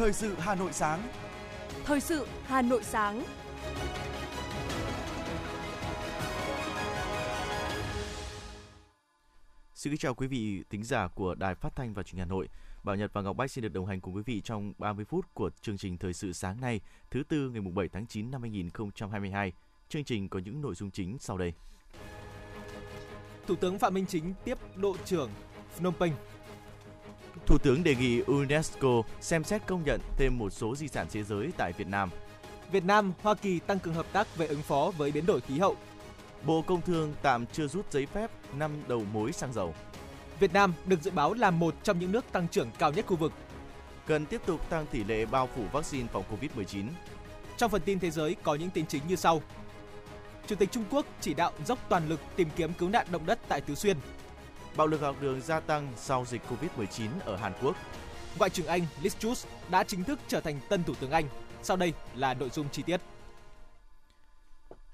Thời sự Hà Nội sáng. Thời sự Hà Nội sáng. Xin chào quý vị thính giả của Đài Phát thanh và Truyền hình Hà Nội. Bảo Nhật và Ngọc Bách xin được đồng hành cùng quý vị trong 30 phút của chương trình Thời sự sáng nay, thứ tư ngày 7 tháng 9 năm 2022. Chương trình có những nội dung chính sau đây. Thủ tướng Phạm Minh Chính tiếp Bộ trưởng Phnom Penh. Thủ tướng đề nghị UNESCO xem xét công nhận thêm một số di sản thế giới tại Việt Nam. Việt Nam, Hoa Kỳ tăng cường hợp tác về ứng phó với biến đổi khí hậu. Bộ Công Thương tạm chưa rút giấy phép năm đầu mối xăng dầu. Việt Nam được dự báo là một trong những nước tăng trưởng cao nhất khu vực. Cần tiếp tục tăng tỷ lệ bao phủ vaccine phòng COVID-19. Trong phần tin thế giới có những tin chính như sau. Chủ tịch Trung Quốc chỉ đạo dốc toàn lực tìm kiếm cứu nạn động đất tại Tứ Xuyên. Bạo lực học đường gia tăng sau dịch Covid-19 ở Hàn Quốc. Ngoại trưởng Anh Liz Truss đã chính thức trở thành tân thủ tướng Anh. Sau đây là nội dung chi tiết.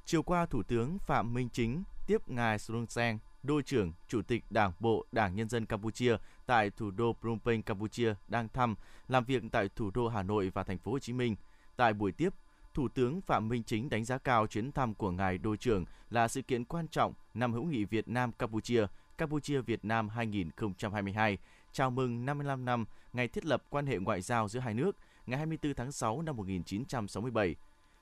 Chiều qua, Thủ tướng Phạm Minh Chính tiếp ngài Sun Sen, đô trưởng, chủ tịch Đảng bộ Đảng Nhân dân Campuchia tại thủ đô Phnom Penh, Campuchia đang thăm, làm việc tại thủ đô Hà Nội và thành phố Hồ Chí Minh. Tại buổi tiếp, Thủ tướng Phạm Minh Chính đánh giá cao chuyến thăm của ngài đô trưởng là sự kiện quan trọng năm hữu nghị Việt Nam Campuchia, Campuchia Việt Nam 2022, chào mừng 55 năm ngày thiết lập quan hệ ngoại giao giữa hai nước, ngày 24 tháng 6 năm 1967.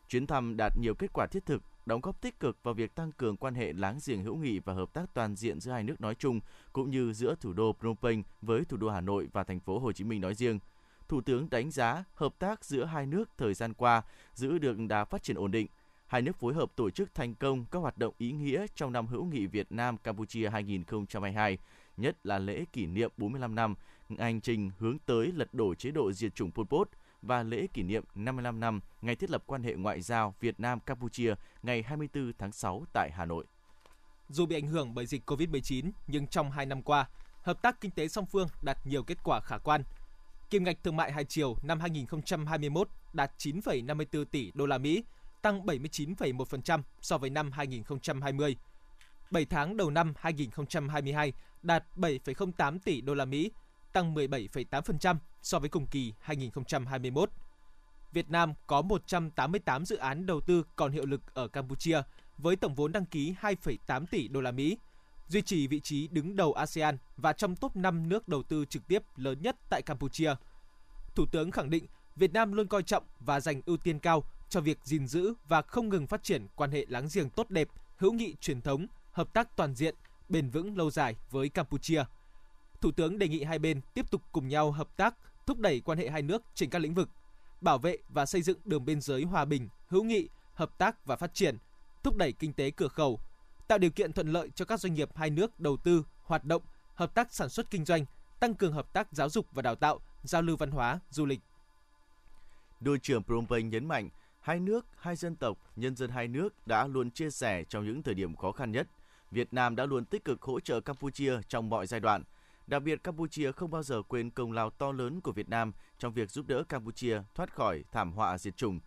Chuyến thăm đạt nhiều kết quả thiết thực, đóng góp tích cực vào việc tăng cường quan hệ láng giềng hữu nghị và hợp tác toàn diện giữa hai nước nói chung, cũng như giữa thủ đô Phnom Penh với thủ đô Hà Nội và thành phố Hồ Chí Minh nói riêng. Thủ tướng đánh giá hợp tác giữa hai nước thời gian qua giữ được đà phát triển ổn định. Hai nước phối hợp tổ chức thành công các hoạt động ý nghĩa trong năm hữu nghị Việt Nam Campuchia 2022, nhất là lễ kỷ niệm 45 năm hành trình hướng tới lật đổ chế độ diệt chủng Pol Pot và lễ kỷ niệm 55 năm ngày thiết lập quan hệ ngoại giao Việt Nam Campuchia ngày 24 tháng 6 tại Hà Nội. Dù bị ảnh hưởng bởi dịch Covid-19, nhưng trong 2 năm qua, hợp tác kinh tế song phương đạt nhiều kết quả khả quan. Kim ngạch thương mại hai chiều năm 2021 đạt 9,54 tỷ đô la Mỹ, tăng 79,1% so với năm 2020. 7 tháng đầu năm 2022 đạt 7,08 tỷ đô la Mỹ, tăng 17,8% so với cùng kỳ 2021. Việt Nam có 188 dự án đầu tư còn hiệu lực ở Campuchia với tổng vốn đăng ký 2,8 tỷ đô la Mỹ, duy trì vị trí đứng đầu ASEAN và trong top 5 nước đầu tư trực tiếp lớn nhất tại Campuchia. Thủ tướng khẳng định Việt Nam luôn coi trọng và dành ưu tiên cao cho việc gìn giữ và không ngừng phát triển quan hệ láng giềng tốt đẹp, hữu nghị truyền thống, hợp tác toàn diện, bền vững lâu dài với Campuchia. Thủ tướng đề nghị hai bên tiếp tục cùng nhau hợp tác, thúc đẩy quan hệ hai nước trên các lĩnh vực, bảo vệ và xây dựng đường biên giới hòa bình, hữu nghị, hợp tác và phát triển, thúc đẩy kinh tế cửa khẩu, tạo điều kiện thuận lợi cho các doanh nghiệp hai nước đầu tư, hoạt động, hợp tác sản xuất kinh doanh, tăng cường hợp tác giáo dục và đào tạo, giao lưu văn hóa, du lịch. Đô trưởng Phnom Penh nhấn mạnh, hai nước, hai dân tộc, nhân dân hai nước đã luôn chia sẻ trong những thời điểm khó khăn nhất. Việt Nam đã luôn tích cực hỗ trợ Campuchia trong mọi giai đoạn. Đặc biệt, Campuchia không bao giờ quên công lao to lớn của Việt Nam trong việc giúp đỡ Campuchia thoát khỏi thảm họa diệt chủng.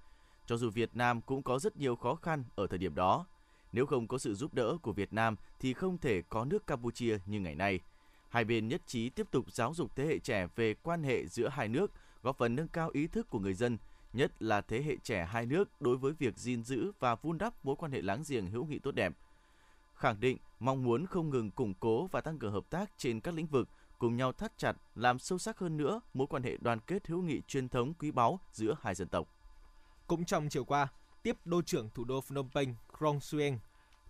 Cho dù Việt Nam cũng có rất nhiều khó khăn ở thời điểm đó, nếu không có sự giúp đỡ của Việt Nam thì không thể có nước Campuchia như ngày nay. Hai bên nhất trí tiếp tục giáo dục thế hệ trẻ về quan hệ giữa hai nước, góp phần nâng cao ý thức của người dân, nhất là thế hệ trẻ hai nước đối với việc gìn giữ và vun đắp mối quan hệ láng giềng hữu nghị tốt đẹp. Khẳng định mong muốn không ngừng củng cố và tăng cường hợp tác trên các lĩnh vực, cùng nhau thắt chặt, làm sâu sắc hơn nữa mối quan hệ đoàn kết hữu nghị truyền thống quý báu giữa hai dân tộc. Cũng trong chiều qua, tiếp đô trưởng thủ đô Phnom Penh Krong Sueng,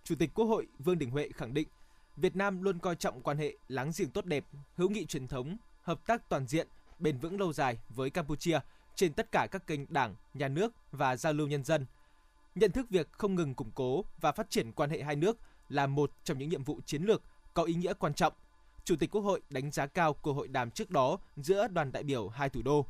Chủ tịch Quốc hội Vương Đình Huệ khẳng định Việt Nam luôn coi trọng quan hệ láng giềng tốt đẹp, hữu nghị truyền thống, hợp tác toàn diện, bền vững lâu dài với Campuchia trên tất cả các kênh đảng, nhà nước và giao lưu nhân dân. Nhận thức việc không ngừng củng cố và phát triển quan hệ hai nước là một trong những nhiệm vụ chiến lược có ý nghĩa quan trọng. Chủ tịch Quốc hội đánh giá cao cuộc hội đàm trước đó giữa đoàn đại biểu hai thủ đô.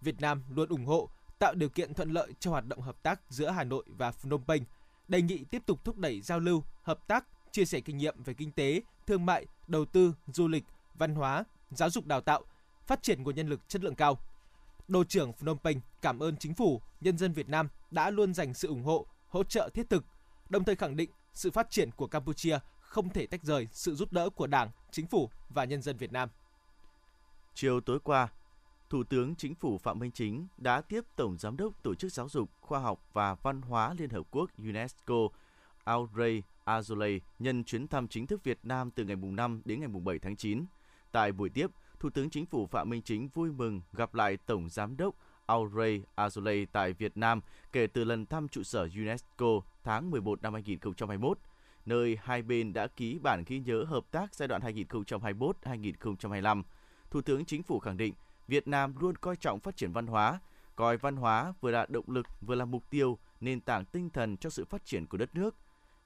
Việt Nam luôn ủng hộ tạo điều kiện thuận lợi cho hoạt động hợp tác giữa Hà Nội và Phnom Penh, đề nghị tiếp tục thúc đẩy giao lưu, hợp tác, chia sẻ kinh nghiệm về kinh tế, thương mại, đầu tư, du lịch, văn hóa, giáo dục đào tạo, phát triển nguồn nhân lực chất lượng cao. Đô trưởng Phnom Penh cảm ơn chính phủ, nhân dân Việt Nam đã luôn dành sự ủng hộ, hỗ trợ thiết thực, đồng thời khẳng định sự phát triển của Campuchia không thể tách rời sự giúp đỡ của Đảng, chính phủ và nhân dân Việt Nam. Chiều tối qua, Thủ tướng Chính phủ Phạm Minh Chính đã tiếp Tổng Giám đốc Tổ chức Giáo dục, Khoa học và Văn hóa Liên Hợp Quốc UNESCO Audrey Azoulay nhân chuyến thăm chính thức Việt Nam từ ngày 5 đến ngày 7 tháng 9. Tại buổi tiếp, Thủ tướng Chính phủ Phạm Minh Chính vui mừng gặp lại Tổng Giám đốc Aurey Azoulay tại Việt Nam kể từ lần thăm trụ sở UNESCO tháng 11 năm 2021, nơi hai bên đã ký bản ghi nhớ hợp tác giai đoạn 2021-2025. Thủ tướng Chính phủ khẳng định Việt Nam luôn coi trọng phát triển văn hóa, coi văn hóa vừa là động lực vừa là mục tiêu, nền tảng tinh thần cho sự phát triển của đất nước.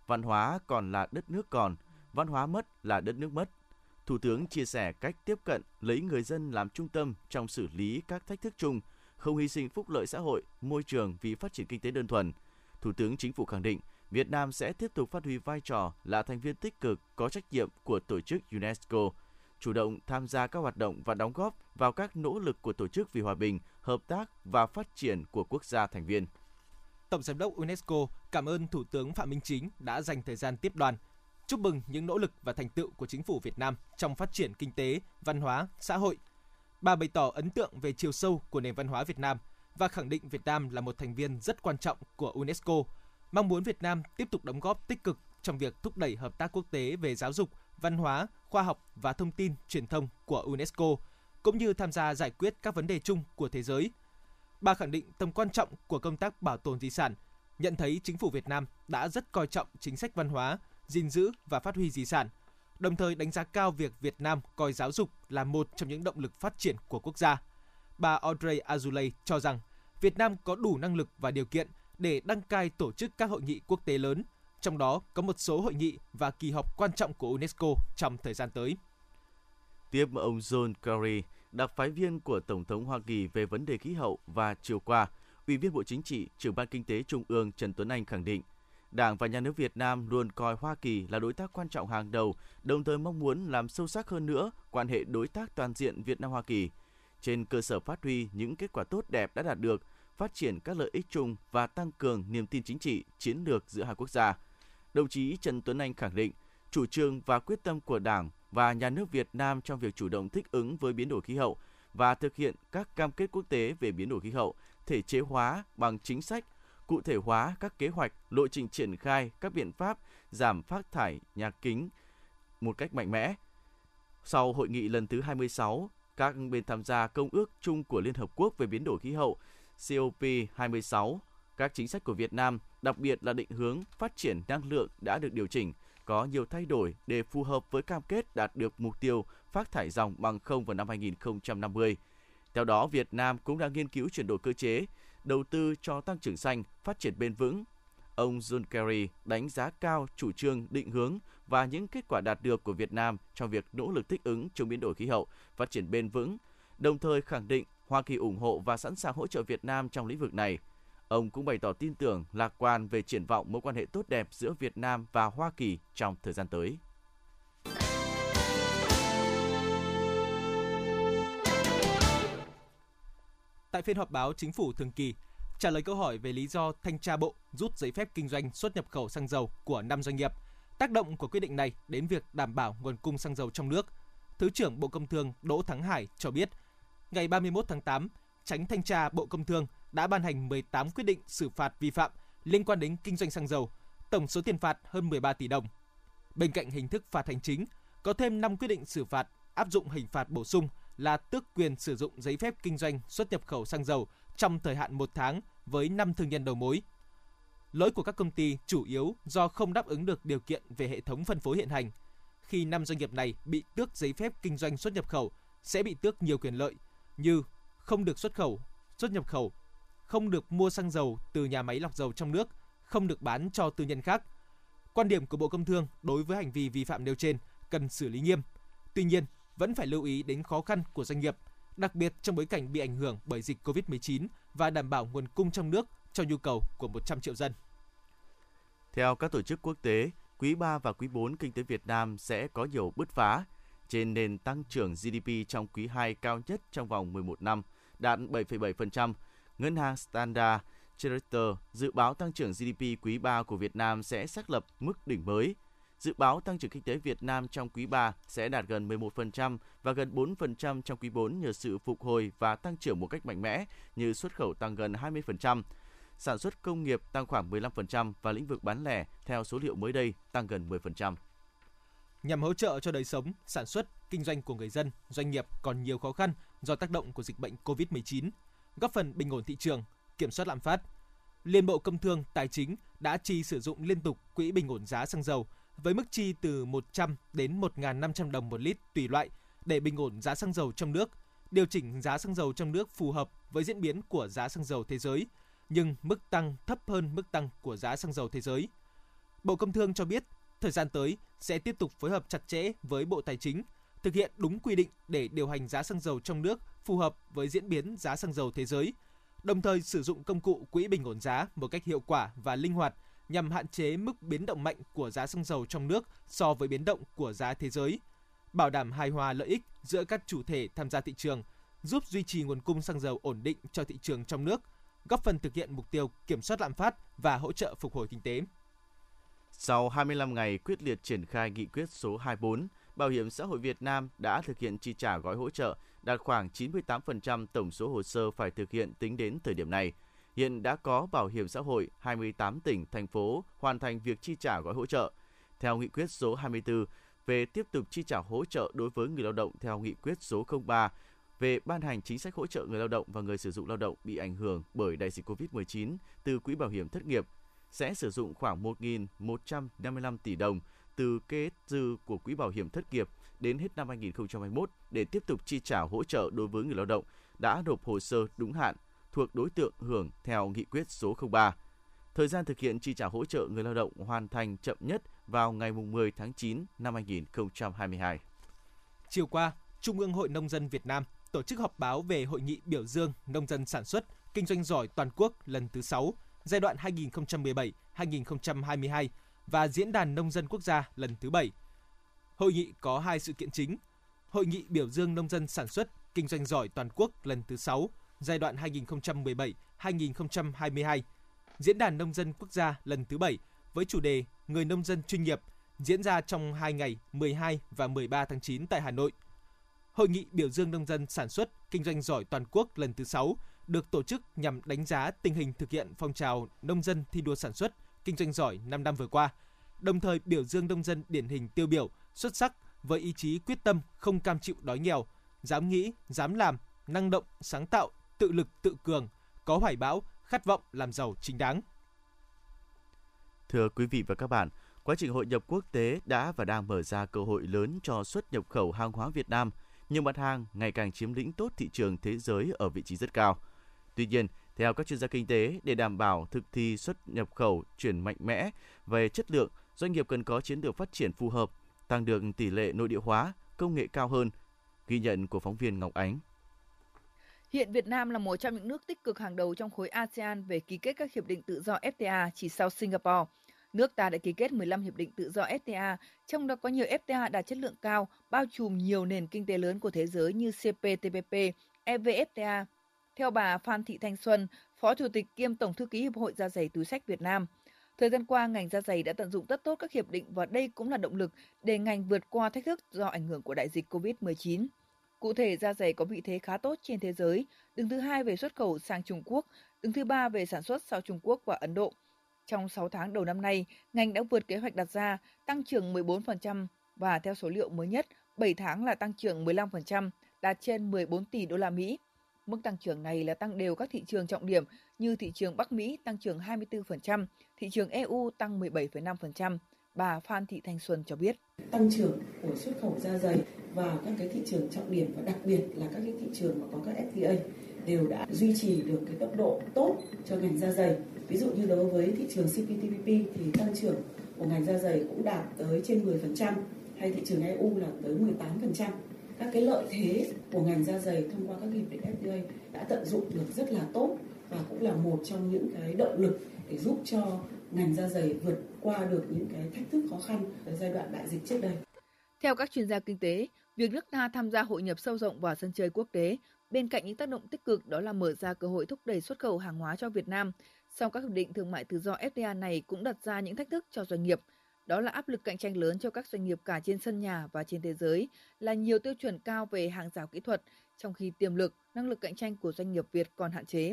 Văn hóa còn là đất nước còn, văn hóa mất là đất nước mất. Thủ tướng chia sẻ cách tiếp cận lấy người dân làm trung tâm trong xử lý các thách thức chung, không hy sinh phúc lợi xã hội, môi trường vì phát triển kinh tế đơn thuần. Thủ tướng Chính phủ khẳng định Việt Nam sẽ tiếp tục phát huy vai trò là thành viên tích cực có trách nhiệm của tổ chức UNESCO, chủ động tham gia các hoạt động và đóng góp vào các nỗ lực của tổ chức vì hòa bình, hợp tác và phát triển của quốc gia thành viên. Tổng Giám đốc UNESCO cảm ơn Thủ tướng Phạm Minh Chính đã dành thời gian tiếp đoàn, chúc mừng những nỗ lực và thành tựu của chính phủ Việt Nam trong phát triển kinh tế, văn hóa, xã hội. Bà bày tỏ ấn tượng về chiều sâu của nền văn hóa Việt Nam và khẳng định Việt Nam là một thành viên rất quan trọng của UNESCO, mong muốn Việt Nam tiếp tục đóng góp tích cực trong việc thúc đẩy hợp tác quốc tế về giáo dục, văn hóa, khoa học và thông tin truyền thông của UNESCO, cũng như tham gia giải quyết các vấn đề chung của thế giới. Bà khẳng định tầm quan trọng của công tác bảo tồn di sản, nhận thấy chính phủ Việt Nam đã rất coi trọng chính sách văn hóa, gìn giữ và phát huy di sản, đồng thời đánh giá cao việc Việt Nam coi giáo dục là một trong những động lực phát triển của quốc gia. Bà Audrey Azoulay cho rằng Việt Nam có đủ năng lực và điều kiện để đăng cai tổ chức các hội nghị quốc tế lớn, trong đó có một số hội nghị và kỳ họp quan trọng của UNESCO trong thời gian tới. Tiếp ông John Kerry, đặc phái viên của Tổng thống Hoa Kỳ về vấn đề khí hậu và chiều qua, Ủy viên Bộ Chính trị, trưởng ban kinh tế Trung ương Trần Tuấn Anh khẳng định, Đảng và Nhà nước Việt Nam luôn coi Hoa Kỳ là đối tác quan trọng hàng đầu, đồng thời mong muốn làm sâu sắc hơn nữa quan hệ đối tác toàn diện Việt Nam Hoa Kỳ. Trên cơ sở phát huy những kết quả tốt đẹp đã đạt được, phát triển các lợi ích chung và tăng cường niềm tin chính trị, chiến lược giữa hai quốc gia. Đồng chí Trần Tuấn Anh khẳng định, chủ trương và quyết tâm của Đảng và Nhà nước Việt Nam trong việc chủ động thích ứng với biến đổi khí hậu và thực hiện các cam kết quốc tế về biến đổi khí hậu, thể chế hóa bằng chính sách, cụ thể hóa các kế hoạch, lộ trình triển khai các biện pháp giảm phát thải nhà kính một cách mạnh mẽ. Sau hội nghị lần thứ 26, các bên tham gia Công ước chung của Liên Hợp Quốc về biến đổi khí hậu COP26, các chính sách của Việt Nam, đặc biệt là định hướng phát triển năng lượng đã được điều chỉnh, có nhiều thay đổi để phù hợp với cam kết đạt được mục tiêu phát thải dòng bằng không vào năm 2050. Theo đó, Việt Nam cũng đang nghiên cứu chuyển đổi cơ chế, đầu tư cho tăng trưởng xanh, phát triển bền vững. Ông John Kerry đánh giá cao chủ trương định hướng và những kết quả đạt được của Việt Nam trong việc nỗ lực thích ứng chống biến đổi khí hậu, phát triển bền vững, đồng thời khẳng định Hoa Kỳ ủng hộ và sẵn sàng hỗ trợ Việt Nam trong lĩnh vực này. Ông cũng bày tỏ tin tưởng, lạc quan về triển vọng mối quan hệ tốt đẹp giữa Việt Nam và Hoa Kỳ trong thời gian tới. Tại phiên họp báo chính phủ thường kỳ, trả lời câu hỏi về lý do thanh tra bộ rút giấy phép kinh doanh xuất nhập khẩu xăng dầu của 5 doanh nghiệp, tác động của quyết định này đến việc đảm bảo nguồn cung xăng dầu trong nước, Thứ trưởng Bộ Công Thương Đỗ Thắng Hải cho biết, ngày 31 tháng 8, Tránh Thanh tra Bộ Công Thương đã ban hành 18 quyết định xử phạt vi phạm liên quan đến kinh doanh xăng dầu, tổng số tiền phạt hơn 13 tỷ đồng. Bên cạnh hình thức phạt hành chính, có thêm 5 quyết định xử phạt áp dụng hình phạt bổ sung là tước quyền sử dụng giấy phép kinh doanh xuất nhập khẩu xăng dầu trong thời hạn một tháng với 5 thương nhân đầu mối. Lỗi của các công ty chủ yếu do không đáp ứng được điều kiện về hệ thống phân phối hiện hành. Khi 5 doanh nghiệp này bị tước giấy phép kinh doanh xuất nhập khẩu, sẽ bị tước nhiều quyền lợi như không được xuất khẩu, xuất nhập khẩu, không được mua xăng dầu từ nhà máy lọc dầu trong nước, không được bán cho tư nhân khác. Quan điểm của Bộ Công Thương đối với hành vi vi phạm nêu trên cần xử lý nghiêm. Tuy nhiên, vẫn phải lưu ý đến khó khăn của doanh nghiệp, đặc biệt trong bối cảnh bị ảnh hưởng bởi dịch COVID-19 và đảm bảo nguồn cung trong nước cho nhu cầu của 100 triệu dân. Theo các tổ chức quốc tế, quý 3 và quý 4 kinh tế Việt Nam sẽ có nhiều bứt phá trên nền tăng trưởng GDP trong quý 2 cao nhất trong vòng 11 năm, đạt 7,7%. Ngân hàng Standard Chartered dự báo tăng trưởng GDP quý 3 của Việt Nam sẽ xác lập mức đỉnh mới. Dự báo tăng trưởng kinh tế Việt Nam trong quý 3 sẽ đạt gần 11% và gần 4% trong quý 4 nhờ sự phục hồi và tăng trưởng một cách mạnh mẽ như xuất khẩu tăng gần 20%, sản xuất công nghiệp tăng khoảng 15% và lĩnh vực bán lẻ theo số liệu mới đây tăng gần 10%. Nhằm hỗ trợ cho đời sống, sản xuất, kinh doanh của người dân, doanh nghiệp còn nhiều khó khăn do tác động của dịch bệnh COVID-19, góp phần bình ổn thị trường, kiểm soát lạm phát. Liên Bộ Công Thương, Tài chính đã chi sử dụng liên tục quỹ bình ổn giá xăng dầu với mức chi từ 100 đến 1.500 đồng một lít tùy loại để bình ổn giá xăng dầu trong nước, điều chỉnh giá xăng dầu trong nước phù hợp với diễn biến của giá xăng dầu thế giới, nhưng mức tăng thấp hơn mức tăng của giá xăng dầu thế giới. Bộ Công Thương cho biết, thời gian tới sẽ tiếp tục phối hợp chặt chẽ với Bộ Tài chính, thực hiện đúng quy định để điều hành giá xăng dầu trong nước phù hợp với diễn biến giá xăng dầu thế giới, đồng thời sử dụng công cụ quỹ bình ổn giá một cách hiệu quả và linh hoạt nhằm hạn chế mức biến động mạnh của giá xăng dầu trong nước so với biến động của giá thế giới, bảo đảm hài hòa lợi ích giữa các chủ thể tham gia thị trường, giúp duy trì nguồn cung xăng dầu ổn định cho thị trường trong nước, góp phần thực hiện mục tiêu kiểm soát lạm phát và hỗ trợ phục hồi kinh tế. Sau 25 ngày quyết liệt triển khai nghị quyết số 24, Bảo hiểm xã hội Việt Nam đã thực hiện chi trả gói hỗ trợ đạt khoảng 98% tổng số hồ sơ phải thực hiện tính đến thời điểm này. Hiện đã có bảo hiểm xã hội 28 tỉnh, thành phố hoàn thành việc chi trả gói hỗ trợ. Theo nghị quyết số 24 về tiếp tục chi trả hỗ trợ đối với người lao động theo nghị quyết số 03 về ban hành chính sách hỗ trợ người lao động và người sử dụng lao động bị ảnh hưởng bởi đại dịch COVID-19 từ quỹ bảo hiểm thất nghiệp sẽ sử dụng khoảng 1.155 tỷ đồng từ kế dư của quỹ bảo hiểm thất nghiệp đến hết năm 2021 để tiếp tục chi trả hỗ trợ đối với người lao động đã nộp hồ sơ đúng hạn thuộc đối tượng hưởng theo nghị quyết số 03. Thời gian thực hiện chi trả hỗ trợ người lao động hoàn thành chậm nhất vào ngày 10 tháng 9 năm 2022. Chiều qua, Trung ương Hội Nông dân Việt Nam tổ chức họp báo về hội nghị biểu dương nông dân sản xuất, kinh doanh giỏi toàn quốc lần thứ 6, giai đoạn 2017-2022 và Diễn đàn Nông dân Quốc gia lần thứ 7. Hội nghị có hai sự kiện chính. Hội nghị biểu dương nông dân sản xuất, kinh doanh giỏi toàn quốc lần thứ 6, giai đoạn 2017-2022. Diễn đàn Nông dân Quốc gia lần thứ 7 với chủ đề Người nông dân chuyên nghiệp diễn ra trong 2 ngày 12 và 13 tháng 9 tại Hà Nội. Hội nghị biểu dương nông dân sản xuất, kinh doanh giỏi toàn quốc lần thứ 6 được tổ chức nhằm đánh giá tình hình thực hiện phong trào nông dân thi đua sản xuất, kinh doanh giỏi 5 năm vừa qua, đồng thời biểu dương nông dân điển hình tiêu biểu, xuất sắc với ý chí quyết tâm không cam chịu đói nghèo, dám nghĩ, dám làm, năng động, sáng tạo, tự lực tự cường, có hoài bão, khát vọng làm giàu chính đáng. Thưa quý vị và các bạn, quá trình hội nhập quốc tế đã và đang mở ra cơ hội lớn cho xuất nhập khẩu hàng hóa Việt Nam. Nhiều mặt hàng ngày càng chiếm lĩnh tốt thị trường thế giới ở vị trí rất cao. Tuy nhiên, theo các chuyên gia kinh tế, để đảm bảo thực thi xuất nhập khẩu chuyển mạnh mẽ về chất lượng, doanh nghiệp cần có chiến lược phát triển phù hợp, tăng được tỷ lệ nội địa hóa, công nghệ cao hơn. Ghi nhận của phóng viên Ngọc Ánh. Hiện Việt Nam là một trong những nước tích cực hàng đầu trong khối ASEAN về ký kết các hiệp định tự do FTA chỉ sau Singapore. Nước ta đã ký kết 15 hiệp định tự do FTA, trong đó có nhiều FTA đạt chất lượng cao, bao trùm nhiều nền kinh tế lớn của thế giới như CPTPP, EVFTA. Theo bà Phan Thị Thanh Xuân, Phó Chủ tịch kiêm Tổng Thư ký Hiệp hội Da giày Túi sách Việt Nam, Thời gian qua, ngành da giày đã tận dụng rất tốt các hiệp định và đây cũng là động lực để ngành vượt qua thách thức do ảnh hưởng của đại dịch COVID-19. Cụ thể, da giày có vị thế khá tốt trên thế giới, đứng thứ hai về xuất khẩu sang Trung Quốc, đứng thứ ba về sản xuất sau Trung Quốc và Ấn Độ. Trong 6 tháng đầu năm nay, ngành đã vượt kế hoạch đặt ra, tăng trưởng 14% và theo số liệu mới nhất, 7 tháng là tăng trưởng 15%, đạt trên 14 tỷ đô la Mỹ. Mức tăng trưởng này là tăng đều các thị trường trọng điểm như thị trường Bắc Mỹ tăng trưởng 24%, thị trường EU tăng 17,5%. Bà Phan Thị Thanh Xuân cho biết. Tăng trưởng của xuất khẩu da dày vào các cái thị trường trọng điểm và đặc biệt là các cái thị trường mà có các FTA đều đã duy trì được cái tốc độ tốt cho ngành da dày. Ví dụ như đối với thị trường CPTPP thì tăng trưởng của ngành da dày cũng đạt tới trên 10%, hay thị trường EU là tới 18%. Các cái lợi thế của ngành da dày thông qua các hiệp định FTA đã tận dụng được rất là tốt và cũng là một trong những cái động lực để giúp cho ngành da giày vượt qua được những cái thách thức khó khăn ở giai đoạn đại dịch trước đây. Theo các chuyên gia kinh tế, việc nước ta tham gia hội nhập sâu rộng vào sân chơi quốc tế, bên cạnh những tác động tích cực đó là mở ra cơ hội thúc đẩy xuất khẩu hàng hóa cho Việt Nam. Song các hiệp định thương mại tự do FTA này cũng đặt ra những thách thức cho doanh nghiệp. Đó là áp lực cạnh tranh lớn cho các doanh nghiệp cả trên sân nhà và trên thế giới, là nhiều tiêu chuẩn cao về hàng rào kỹ thuật, trong khi tiềm lực, năng lực cạnh tranh của doanh nghiệp Việt còn hạn chế.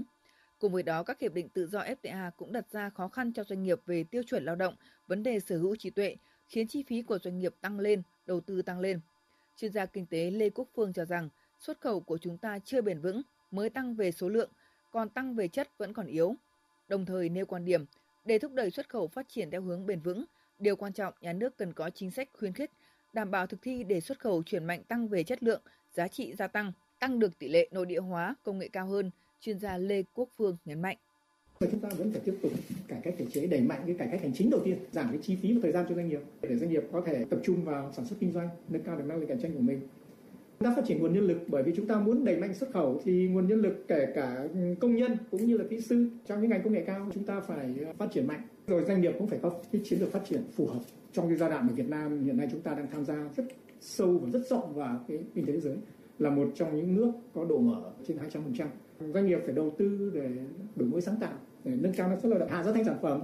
Cùng với đó, các hiệp định tự do FTA cũng đặt ra khó khăn cho doanh nghiệp về tiêu chuẩn lao động, vấn đề sở hữu trí tuệ, khiến chi phí của doanh nghiệp tăng lên, đầu tư tăng lên. Chuyên gia kinh tế Lê Quốc Phương cho rằng, xuất khẩu của chúng ta chưa bền vững, mới tăng về số lượng, còn tăng về chất vẫn còn yếu. Đồng thời nêu quan điểm, để thúc đẩy xuất khẩu phát triển theo hướng bền vững, điều quan trọng nhà nước cần có chính sách khuyến khích, đảm bảo thực thi để xuất khẩu chuyển mạnh tăng về chất lượng, giá trị gia tăng, tăng được tỷ lệ nội địa hóa, công nghệ cao hơn, chuyên gia Lê Quốc Phương nhấn mạnh. Và chúng ta vẫn phải tiếp tục cải cách thể chế đẩy mạnh cái cải cách hành chính đầu tiên, giảm cái chi phí và thời gian cho doanh nghiệp để doanh nghiệp có thể tập trung vào sản xuất kinh doanh, nâng cao được năng lực cạnh tranh của mình. Chúng ta phát triển nguồn nhân lực bởi vì chúng ta muốn đẩy mạnh xuất khẩu thì nguồn nhân lực kể cả công nhân cũng như là kỹ sư trong những ngành công nghệ cao chúng ta phải ờ, phát triển mạnh. Rồi doanh nghiệp cũng phải có cái chiến lược phát triển phù hợp. Trong cái giai đoạn mà Việt Nam hiện nay chúng ta đang tham gia rất sâu và rất rộng vào cái kinh tế thế giới là một trong những nước có độ mở trên 200%. Doanh nghiệp phải đầu tư để đổi mới sáng tạo, để nâng cao năng suất lao động, hạ giá thành sản phẩm.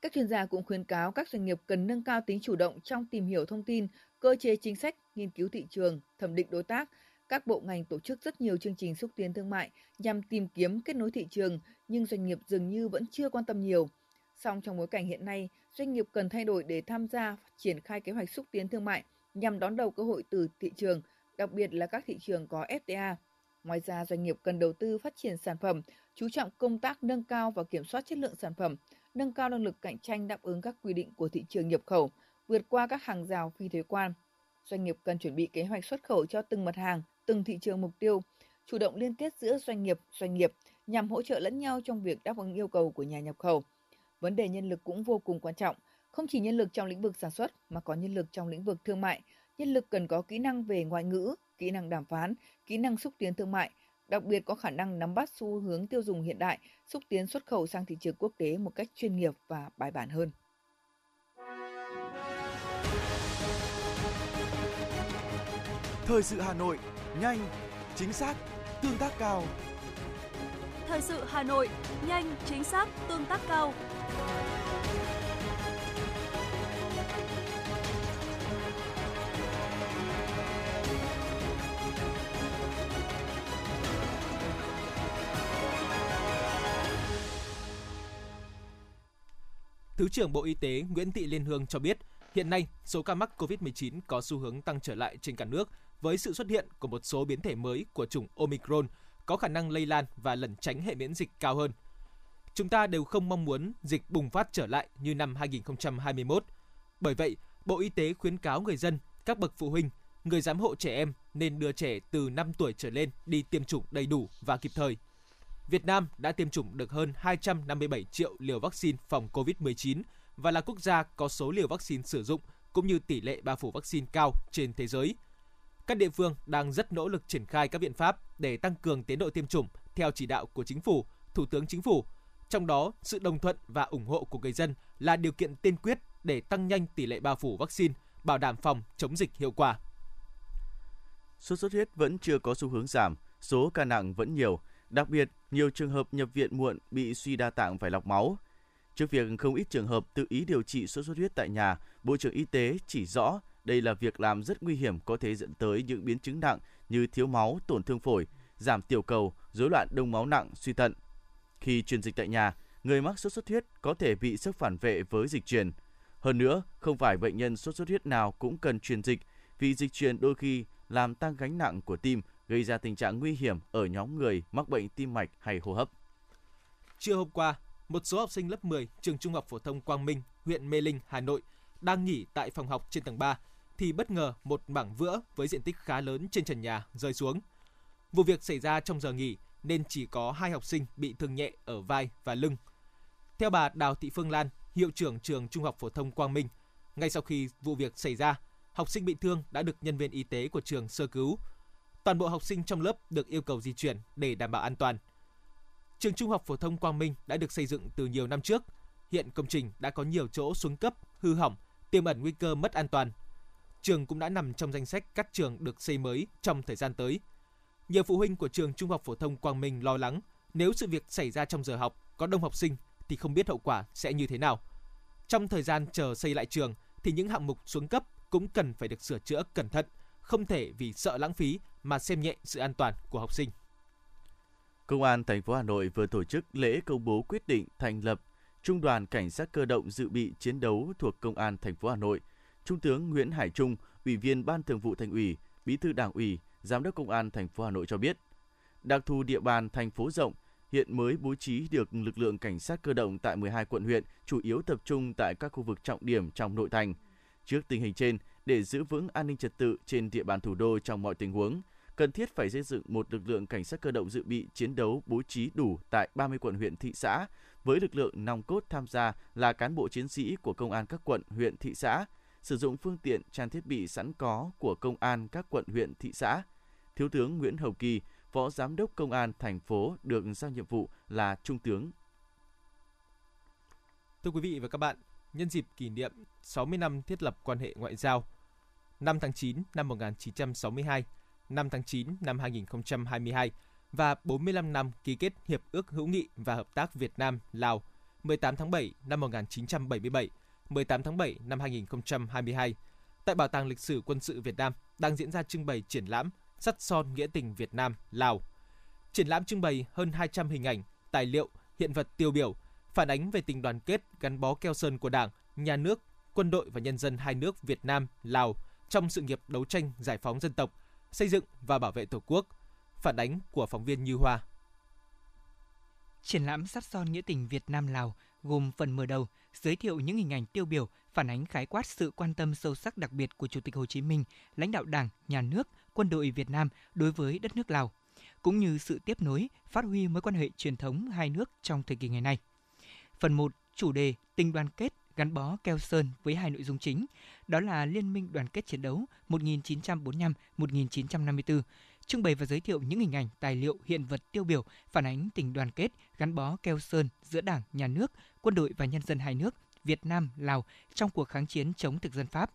Các chuyên gia cũng khuyến cáo các doanh nghiệp cần nâng cao tính chủ động trong tìm hiểu thông tin, cơ chế chính sách, nghiên cứu thị trường, thẩm định đối tác. Các bộ ngành tổ chức rất nhiều chương trình xúc tiến thương mại nhằm tìm kiếm kết nối thị trường, nhưng doanh nghiệp dường như vẫn chưa quan tâm nhiều. Song trong bối cảnh hiện nay, doanh nghiệp cần thay đổi để tham gia triển khai kế hoạch xúc tiến thương mại nhằm đón đầu cơ hội từ thị trường, đặc biệt là các thị trường có FTA. Ngoài ra, doanh nghiệp cần đầu tư phát triển sản phẩm, chú trọng công tác nâng cao và kiểm soát chất lượng sản phẩm, nâng cao năng lực cạnh tranh đáp ứng các quy định của thị trường nhập khẩu, vượt qua các hàng rào phi thuế quan. Doanh nghiệp cần chuẩn bị kế hoạch xuất khẩu cho từng mặt hàng, từng thị trường mục tiêu, chủ động liên kết giữa doanh nghiệp, doanh nghiệp nhằm hỗ trợ lẫn nhau trong việc đáp ứng yêu cầu của nhà nhập khẩu. Vấn đề nhân lực cũng vô cùng quan trọng, không chỉ nhân lực trong lĩnh vực sản xuất mà có nhân lực trong lĩnh vực thương mại, nhân lực cần có kỹ năng về ngoại ngữ, kỹ năng đàm phán, kỹ năng xúc tiến thương mại, đặc biệt có khả năng nắm bắt xu hướng tiêu dùng hiện đại, xúc tiến xuất khẩu sang thị trường quốc tế một cách chuyên nghiệp và bài bản hơn. Thời sự Hà Nội, nhanh, chính xác, tương tác cao. Thời sự Hà Nội, nhanh, chính xác, tương tác cao. Thứ trưởng Bộ Y tế Nguyễn Thị Liên Hương cho biết, hiện nay số ca mắc COVID-19 có xu hướng tăng trở lại trên cả nước với sự xuất hiện của một số biến thể mới của chủng Omicron có khả năng lây lan và lẩn tránh hệ miễn dịch cao hơn. Chúng ta đều không mong muốn dịch bùng phát trở lại như năm 2021. Bởi vậy, Bộ Y tế khuyến cáo người dân, các bậc phụ huynh, người giám hộ trẻ em nên đưa trẻ từ 5 tuổi trở lên đi tiêm chủng đầy đủ và kịp thời – Việt Nam đã tiêm chủng được hơn 257 triệu liều vaccine phòng COVID-19 và là quốc gia có số liều vaccine sử dụng cũng như tỷ lệ bao phủ vaccine cao trên thế giới. Các địa phương đang rất nỗ lực triển khai các biện pháp để tăng cường tiến độ tiêm chủng theo chỉ đạo của chính phủ, Thủ tướng Chính phủ. Trong đó, sự đồng thuận và ủng hộ của người dân là điều kiện tiên quyết để tăng nhanh tỷ lệ bao phủ vaccine, bảo đảm phòng chống dịch hiệu quả. Sốt xuất huyết vẫn chưa có xu hướng giảm, số ca nặng vẫn nhiều, Đặc biệt, nhiều trường hợp nhập viện muộn bị suy đa tạng phải lọc máu. Trước việc không ít trường hợp tự ý điều trị sốt xuất huyết tại nhà, Bộ trưởng Y tế chỉ rõ đây là việc làm rất nguy hiểm có thể dẫn tới những biến chứng nặng như thiếu máu, tổn thương phổi, giảm tiểu cầu, rối loạn đông máu nặng, suy thận. Khi truyền dịch tại nhà, người mắc sốt xuất huyết có thể bị sức phản vệ với dịch truyền. Hơn nữa, không phải bệnh nhân sốt xuất huyết nào cũng cần truyền dịch vì dịch truyền đôi khi làm tăng gánh nặng của tim gây ra tình trạng nguy hiểm ở nhóm người mắc bệnh tim mạch hay hô hấp. Trưa hôm qua, một số học sinh lớp 10 trường Trung học phổ thông Quang Minh, huyện Mê Linh, Hà Nội đang nghỉ tại phòng học trên tầng 3 thì bất ngờ một mảng vữa với diện tích khá lớn trên trần nhà rơi xuống. Vụ việc xảy ra trong giờ nghỉ nên chỉ có hai học sinh bị thương nhẹ ở vai và lưng. Theo bà Đào Thị Phương Lan, hiệu trưởng trường Trung học phổ thông Quang Minh, ngay sau khi vụ việc xảy ra, học sinh bị thương đã được nhân viên y tế của trường sơ cứu, toàn bộ học sinh trong lớp được yêu cầu di chuyển để đảm bảo an toàn. Trường Trung học phổ thông Quang Minh đã được xây dựng từ nhiều năm trước. Hiện công trình đã có nhiều chỗ xuống cấp, hư hỏng, tiềm ẩn nguy cơ mất an toàn. Trường cũng đã nằm trong danh sách các trường được xây mới trong thời gian tới. Nhiều phụ huynh của trường Trung học phổ thông Quang Minh lo lắng nếu sự việc xảy ra trong giờ học có đông học sinh thì không biết hậu quả sẽ như thế nào. Trong thời gian chờ xây lại trường thì những hạng mục xuống cấp cũng cần phải được sửa chữa cẩn thận, không thể vì sợ lãng phí mà xem nhẹ sự an toàn của học sinh. Công an thành phố Hà Nội vừa tổ chức lễ công bố quyết định thành lập Trung đoàn Cảnh sát cơ động dự bị chiến đấu thuộc Công an thành phố Hà Nội. Trung tướng Nguyễn Hải Trung, Ủy viên Ban Thường vụ Thành ủy, Bí thư Đảng ủy, Giám đốc Công an thành phố Hà Nội cho biết, đặc thù địa bàn thành phố rộng, hiện mới bố trí được lực lượng cảnh sát cơ động tại 12 quận huyện, chủ yếu tập trung tại các khu vực trọng điểm trong nội thành. Trước tình hình trên, để giữ vững an ninh trật tự trên địa bàn thủ đô trong mọi tình huống, cần thiết phải xây dựng một lực lượng cảnh sát cơ động dự bị chiến đấu bố trí đủ tại 30 quận huyện thị xã, với lực lượng nòng cốt tham gia là cán bộ chiến sĩ của công an các quận, huyện, thị xã, sử dụng phương tiện trang thiết bị sẵn có của công an các quận, huyện, thị xã. Thiếu tướng Nguyễn Hồng Kỳ, Phó Giám đốc Công an thành phố được giao nhiệm vụ là Trung tướng. Thưa quý vị và các bạn, nhân dịp kỷ niệm 60 năm thiết lập quan hệ ngoại giao, 5 tháng 9 năm 1962, 5 tháng 9 năm 2022 và 45 năm ký kết Hiệp ước hữu nghị và hợp tác Việt Nam Lào 18 tháng 7 năm 1977, 18 tháng 7 năm 2022. Tại Bảo tàng Lịch sử Quân sự Việt Nam đang diễn ra trưng bày triển lãm Sắt son nghĩa tình Việt Nam Lào. Triển lãm trưng bày hơn 200 hình ảnh, tài liệu, hiện vật tiêu biểu phản ánh về tình đoàn kết gắn bó keo sơn của Đảng, nhà nước, quân đội và nhân dân hai nước Việt Nam, Lào trong sự nghiệp đấu tranh giải phóng dân tộc, xây dựng và bảo vệ Tổ quốc. Phản ánh của phóng viên Như Hoa. Triển lãm sắt son nghĩa tình Việt Nam Lào gồm phần mở đầu giới thiệu những hình ảnh tiêu biểu phản ánh khái quát sự quan tâm sâu sắc đặc biệt của Chủ tịch Hồ Chí Minh, lãnh đạo Đảng, Nhà nước, quân đội Việt Nam đối với đất nước Lào, cũng như sự tiếp nối, phát huy mối quan hệ truyền thống hai nước trong thời kỳ ngày nay. Phần 1, chủ đề tình đoàn kết gắn bó keo sơn với hai nội dung chính, đó là Liên minh đoàn kết chiến đấu 1945-1954, trưng bày và giới thiệu những hình ảnh, tài liệu, hiện vật tiêu biểu phản ánh tình đoàn kết gắn bó keo sơn giữa Đảng, Nhà nước, quân đội và nhân dân hai nước Việt Nam, Lào trong cuộc kháng chiến chống thực dân Pháp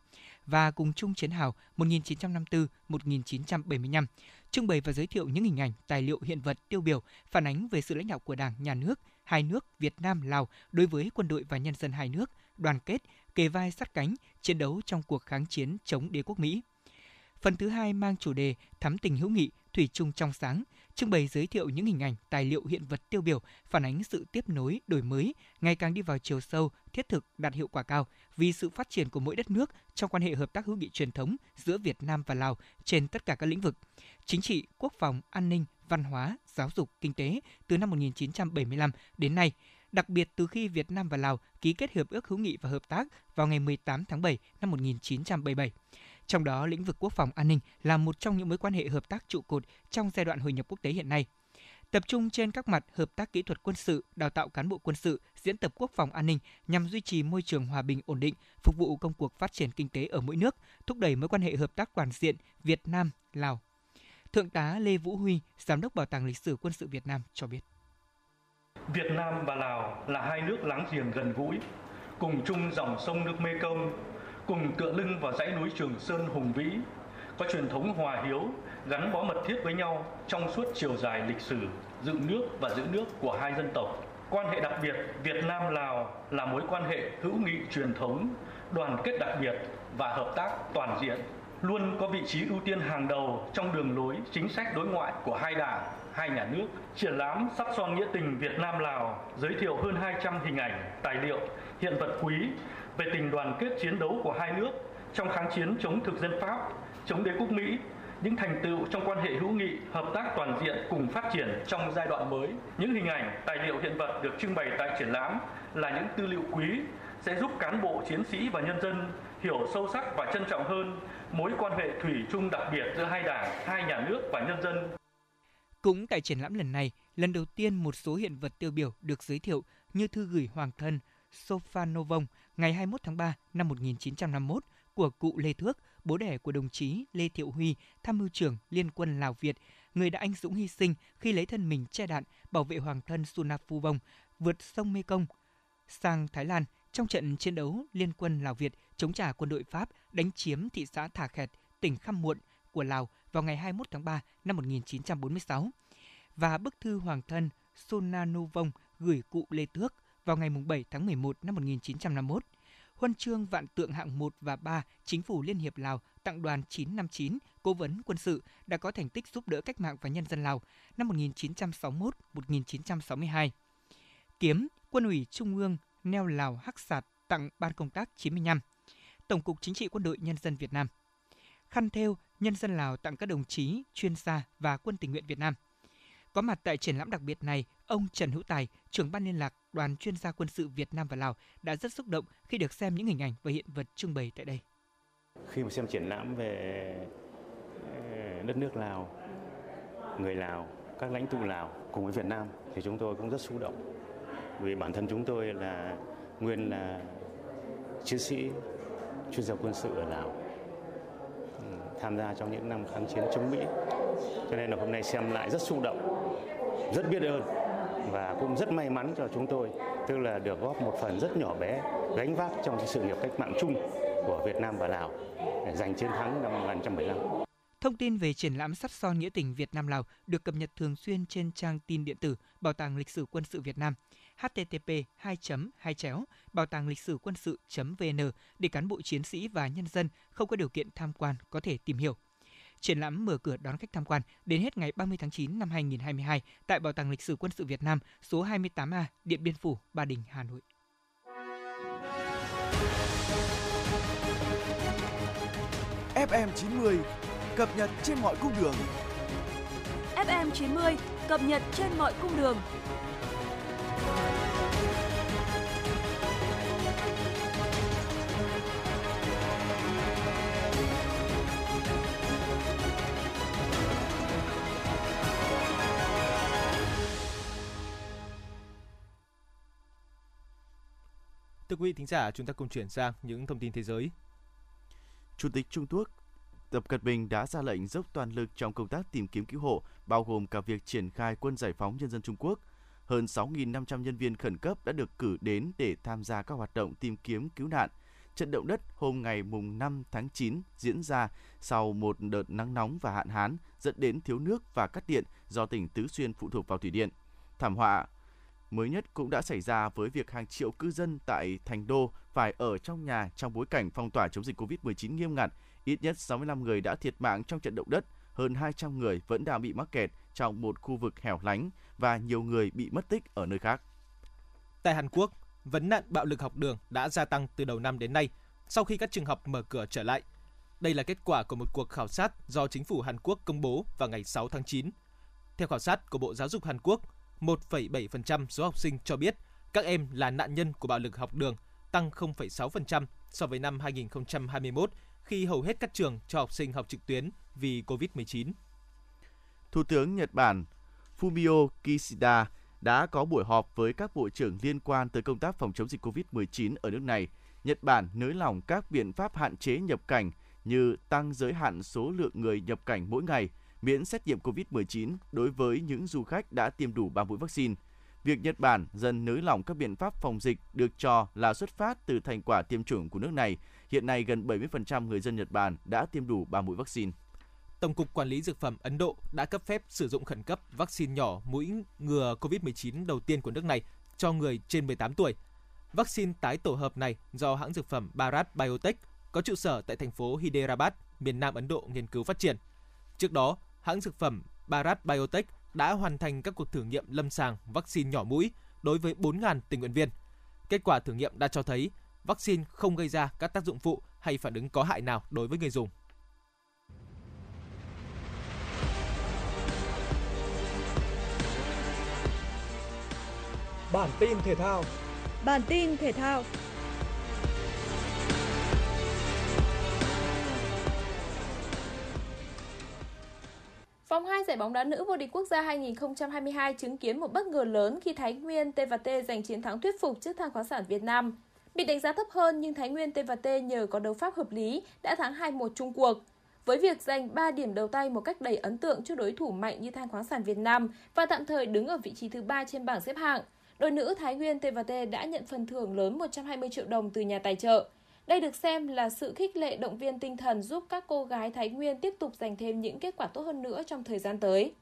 và cùng chung chiến hào 1954-1975, trưng bày và giới thiệu những hình ảnh, tài liệu hiện vật tiêu biểu phản ánh về sự lãnh đạo của Đảng, Nhà nước, hai nước Việt Nam, Lào đối với quân đội và nhân dân hai nước, đoàn kết, kề vai sát cánh, chiến đấu trong cuộc kháng chiến chống đế quốc Mỹ. Phần thứ hai mang chủ đề Thắm tình hữu nghị, thủy chung trong sáng, trưng bày giới thiệu những hình ảnh, tài liệu hiện vật tiêu biểu phản ánh sự tiếp nối, đổi mới, ngày càng đi vào chiều sâu, thiết thực, đạt hiệu quả cao vì sự phát triển của mỗi đất nước trong quan hệ hợp tác hữu nghị truyền thống giữa Việt Nam và Lào trên tất cả các lĩnh vực chính trị, quốc phòng, an ninh, văn hóa, giáo dục, kinh tế từ năm 1975 đến nay, đặc biệt từ khi Việt Nam và Lào ký kết hiệp ước hữu nghị và hợp tác vào ngày 18 tháng 7 năm 1977. Trong đó, lĩnh vực quốc phòng an ninh là một trong những mối quan hệ hợp tác trụ cột trong giai đoạn hội nhập quốc tế hiện nay. Tập trung trên các mặt hợp tác kỹ thuật quân sự, đào tạo cán bộ quân sự, diễn tập quốc phòng an ninh nhằm duy trì môi trường hòa bình ổn định, phục vụ công cuộc phát triển kinh tế ở mỗi nước, thúc đẩy mối quan hệ hợp tác toàn diện Việt Nam Lào. Thượng tá Lê Vũ Huy, Giám đốc Bảo tàng Lịch sử Quân sự Việt Nam cho biết. Việt Nam và Lào là hai nước láng giềng gần gũi, cùng chung dòng sông nước Mê Công, cùng tựa lưng vào dãy núi Trường Sơn hùng vĩ, có truyền thống hòa hiếu, gắn bó mật thiết với nhau trong suốt chiều dài lịch sử dựng nước và giữ nước của hai dân tộc. Quan hệ đặc biệt Việt Nam Lào là mối quan hệ hữu nghị truyền thống, đoàn kết đặc biệt và hợp tác toàn diện, luôn có vị trí ưu tiên hàng đầu trong đường lối chính sách đối ngoại của hai đảng, hai nhà nước. Triển lãm Sắc son nghĩa tình Việt Nam Lào giới thiệu hơn 200 hình ảnh, tài liệu, hiện vật quý về tình đoàn kết chiến đấu của hai nước trong kháng chiến chống thực dân Pháp, chống đế quốc Mỹ, những thành tựu trong quan hệ hữu nghị, hợp tác toàn diện cùng phát triển trong giai đoạn mới. Những hình ảnh, tài liệu hiện vật được trưng bày tại triển lãm là những tư liệu quý sẽ giúp cán bộ, chiến sĩ và nhân dân hiểu sâu sắc và trân trọng hơn mối quan hệ thủy chung đặc biệt giữa hai đảng, hai nhà nước và nhân dân. Cũng tại triển lãm lần này, lần đầu tiên một số hiện vật tiêu biểu được giới thiệu như thư gửi hoàng thân Sofanovong ngày 21 tháng 3 năm 1951 của cụ Lê Thước, bố đẻ của đồng chí Lê Thiệu Huy, tham mưu trưởng Liên quân Lào Việt, người đã anh dũng hy sinh khi lấy thân mình che đạn bảo vệ hoàng thân Sunaphu Vong vượt sông Mê Công sang Thái Lan trong trận chiến đấu Liên quân Lào Việt chống trả quân đội Pháp đánh chiếm thị xã Thà Khẹt, tỉnh Khăm Muộn của Lào vào ngày 21 tháng 3 năm 1946 và bức thư hoàng thân Sonanovong gửi cụ Lê Tước vào ngày 7 tháng 11 năm 1951. huân chương vạn tượng hạng 1 và 3 Chính phủ Liên hiệp Lào tặng đoàn 959 cố vấn quân sự đã có thành tích giúp đỡ cách mạng và nhân dân Lào năm 1961-1962. Kiếm, Quân ủy Trung ương neo Lào Hắc Sạt tặng Ban công tác 95. Tổng cục Chính trị Quân đội Nhân dân Việt Nam. Khăn theo nhân dân Lào tặng các đồng chí, chuyên gia và quân tình nguyện Việt Nam. Có mặt tại triển lãm đặc biệt này, ông Trần Hữu Tài, trưởng ban liên lạc đoàn chuyên gia quân sự Việt Nam và Lào đã rất xúc động khi được xem những hình ảnh và hiện vật trưng bày tại đây. Khi mà xem triển lãm về ờ, đất nước Lào, người Lào, các lãnh tụ Lào cùng với Việt Nam thì chúng tôi cũng rất xúc động. Vì bản thân chúng tôi là nguyên là chiến sĩ chuyên gia quân sự ở Lào tham gia trong những năm kháng chiến chống Mỹ. Cho nên là hôm nay xem lại rất xúc động, rất biết ơn và cũng rất may mắn cho chúng tôi, tức là được góp một phần rất nhỏ bé gánh vác trong sự nghiệp cách mạng chung của Việt Nam và Lào để giành chiến thắng năm 1975. Thông tin về triển lãm sắt son nghĩa tình Việt Nam Lào được cập nhật thường xuyên trên trang tin điện tử Bảo tàng lịch sử quân sự Việt Nam http 2 2 chéo bảo tàng lịch sử quân sự vn để cán bộ chiến sĩ và nhân dân không có điều kiện tham quan có thể tìm hiểu. Triển lãm mở cửa đón khách tham quan đến hết ngày 30 tháng 9 năm 2022 tại Bảo tàng lịch sử quân sự Việt Nam, số 28A, Điện Biên Phủ, Ba Đình, Hà Nội. FM 90 cập nhật trên mọi cung đường. FM 90 cập nhật trên mọi cung đường. Thưa quý vị thính giả, chúng ta cùng chuyển sang những thông tin thế giới. Chủ tịch Trung Quốc Tập Cận Bình đã ra lệnh dốc toàn lực trong công tác tìm kiếm cứu hộ, bao gồm cả việc triển khai quân giải phóng nhân dân Trung Quốc. Hơn 6.500 nhân viên khẩn cấp đã được cử đến để tham gia các hoạt động tìm kiếm cứu nạn. Trận động đất hôm ngày mùng 5 tháng 9 diễn ra sau một đợt nắng nóng và hạn hán dẫn đến thiếu nước và cắt điện do tỉnh Tứ Xuyên phụ thuộc vào thủy điện. Thảm họa mới nhất cũng đã xảy ra với việc hàng triệu cư dân tại Thành Đô phải ở trong nhà trong bối cảnh phong tỏa chống dịch COVID-19 nghiêm ngặt. Ít nhất 65 người đã thiệt mạng trong trận động đất, hơn 200 người vẫn đang bị mắc kẹt trong một khu vực hẻo lánh và nhiều người bị mất tích ở nơi khác. Tại Hàn Quốc, vấn nạn bạo lực học đường đã gia tăng từ đầu năm đến nay sau khi các trường học mở cửa trở lại. Đây là kết quả của một cuộc khảo sát do chính phủ Hàn Quốc công bố vào ngày 6 tháng 9. Theo khảo sát của Bộ Giáo dục Hàn Quốc, 1,7% số học sinh cho biết các em là nạn nhân của bạo lực học đường, tăng 0,6% so với năm 2021 khi hầu hết các trường cho học sinh học trực tuyến vì COVID-19. Thủ tướng Nhật Bản Fumio Kishida đã có buổi họp với các bộ trưởng liên quan tới công tác phòng chống dịch COVID-19 ở nước này. Nhật Bản nới lỏng các biện pháp hạn chế nhập cảnh như tăng giới hạn số lượng người nhập cảnh mỗi ngày – miễn xét nghiệm COVID-19 đối với những du khách đã tiêm đủ 3 mũi vaccine. Việc Nhật Bản dần nới lỏng các biện pháp phòng dịch được cho là xuất phát từ thành quả tiêm chủng của nước này. Hiện nay gần 70% người dân Nhật Bản đã tiêm đủ 3 mũi vaccine. Tổng cục Quản lý Dược phẩm Ấn Độ đã cấp phép sử dụng khẩn cấp vaccine nhỏ mũi ngừa COVID-19 đầu tiên của nước này cho người trên 18 tuổi. Vaccine tái tổ hợp này do hãng dược phẩm Bharat Biotech có trụ sở tại thành phố Hyderabad, miền Nam Ấn Độ nghiên cứu phát triển. Trước đó, hãng dược phẩm Bharat Biotech đã hoàn thành các cuộc thử nghiệm lâm sàng vaccine nhỏ mũi đối với 4.000 tình nguyện viên. Kết quả thử nghiệm đã cho thấy vaccine không gây ra các tác dụng phụ hay phản ứng có hại nào đối với người dùng. Bản tin thể thao Bản tin thể thao Vòng 2 giải bóng đá nữ vô địch quốc gia 2022 chứng kiến một bất ngờ lớn khi Thái Nguyên T&T giành chiến thắng thuyết phục trước Than khoáng sản Việt Nam. Bị đánh giá thấp hơn nhưng Thái Nguyên T&T nhờ có đấu pháp hợp lý đã thắng 2-1 chung cuộc. Với việc giành 3 điểm đầu tay một cách đầy ấn tượng trước đối thủ mạnh như Than khoáng sản Việt Nam và tạm thời đứng ở vị trí thứ 3 trên bảng xếp hạng, đội nữ Thái Nguyên T&T đã nhận phần thưởng lớn 120 triệu đồng từ nhà tài trợ. Đây được xem là sự khích lệ động viên tinh thần giúp các cô gái Thái Nguyên tiếp tục giành thêm những kết quả tốt hơn nữa trong thời gian tới.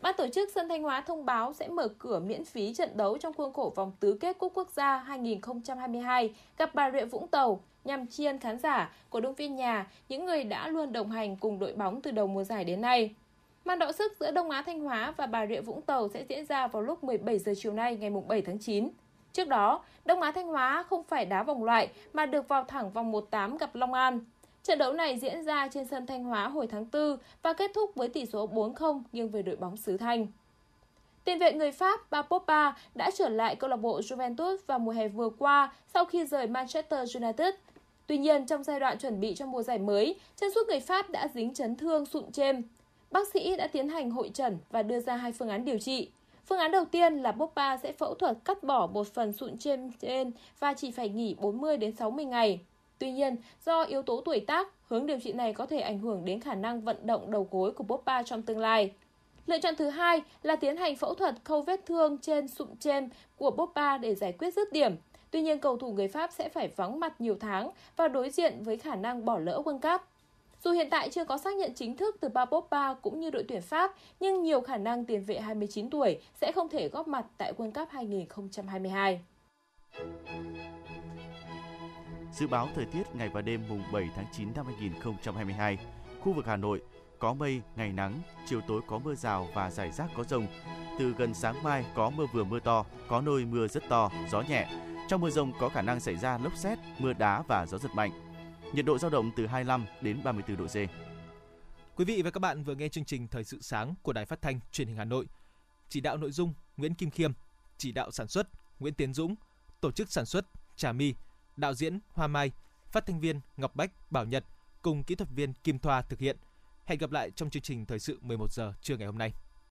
Ban tổ chức sân Thanh Hóa thông báo sẽ mở cửa miễn phí trận đấu trong khuôn khổ vòng tứ kết Cúp Quốc gia 2022 gặp Bà Rịa Vũng Tàu nhằm tri ân khán giả, cổ động viên nhà, những người đã luôn đồng hành cùng đội bóng từ đầu mùa giải đến nay. Màn đọ sức giữa Đông Á Thanh Hóa và Bà Rịa Vũng Tàu sẽ diễn ra vào lúc 17 giờ chiều nay ngày 7 tháng 9. Trước đó, Đông Á Thanh Hóa không phải đá vòng loại mà được vào thẳng vòng 1-8 gặp Long An. Trận đấu này diễn ra trên sân Thanh Hóa hồi tháng 4 và kết thúc với tỷ số 4-0 nghiêng về đội bóng xứ Thanh. Tiền vệ người Pháp Papopa đã trở lại câu lạc bộ Juventus vào mùa hè vừa qua sau khi rời Manchester United. Tuy nhiên, trong giai đoạn chuẩn bị cho mùa giải mới, chân sút người Pháp đã dính chấn thương sụn chêm. Bác sĩ đã tiến hành hội trần và đưa ra hai phương án điều trị. Phương án đầu tiên là BOPA sẽ phẫu thuật cắt bỏ một phần sụn trên trên và chỉ phải nghỉ 40 đến 60 ngày. Tuy nhiên, do yếu tố tuổi tác, hướng điều trị này có thể ảnh hưởng đến khả năng vận động đầu gối của BOPA trong tương lai. Lựa chọn thứ hai là tiến hành phẫu thuật khâu vết thương trên sụn trên của BOPA để giải quyết dứt điểm. Tuy nhiên, cầu thủ người Pháp sẽ phải vắng mặt nhiều tháng và đối diện với khả năng bỏ lỡ World Cup. Dù hiện tại chưa có xác nhận chính thức từ Paul Pogba cũng như đội tuyển Pháp, nhưng nhiều khả năng tiền vệ 29 tuổi sẽ không thể góp mặt tại World Cup 2022. Dự báo thời tiết ngày và đêm mùng 7 tháng 9 năm 2022. Khu vực Hà Nội có mây, ngày nắng, chiều tối có mưa rào và rải rác có rông. Từ gần sáng mai có mưa vừa mưa to, có nơi mưa rất to, gió nhẹ. Trong mưa rông có khả năng xảy ra lốc xét, mưa đá và gió giật mạnh. Nhiệt độ dao động từ 25 đến 34 độ C. Quý vị và các bạn vừa nghe chương trình Thời sự sáng của Đài Phát thanh Truyền hình Hà Nội. Chỉ đạo nội dung Nguyễn Kim Khiêm, chỉ đạo sản xuất Nguyễn Tiến Dũng, tổ chức sản xuất Trà My, đạo diễn Hoa Mai, phát thanh viên Ngọc Bách, Bảo Nhật cùng kỹ thuật viên Kim Thoa thực hiện. Hẹn gặp lại trong chương trình Thời sự 11 giờ trưa ngày hôm nay.